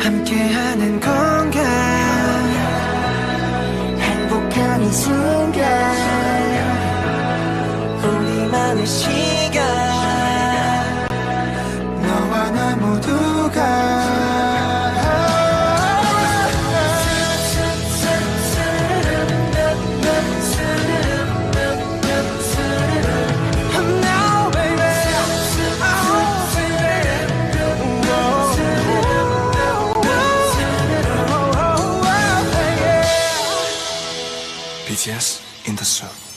함께하는 건가 행복한 이 순간. 우리만의 시간. 너와 나 모두 BTS in the soup.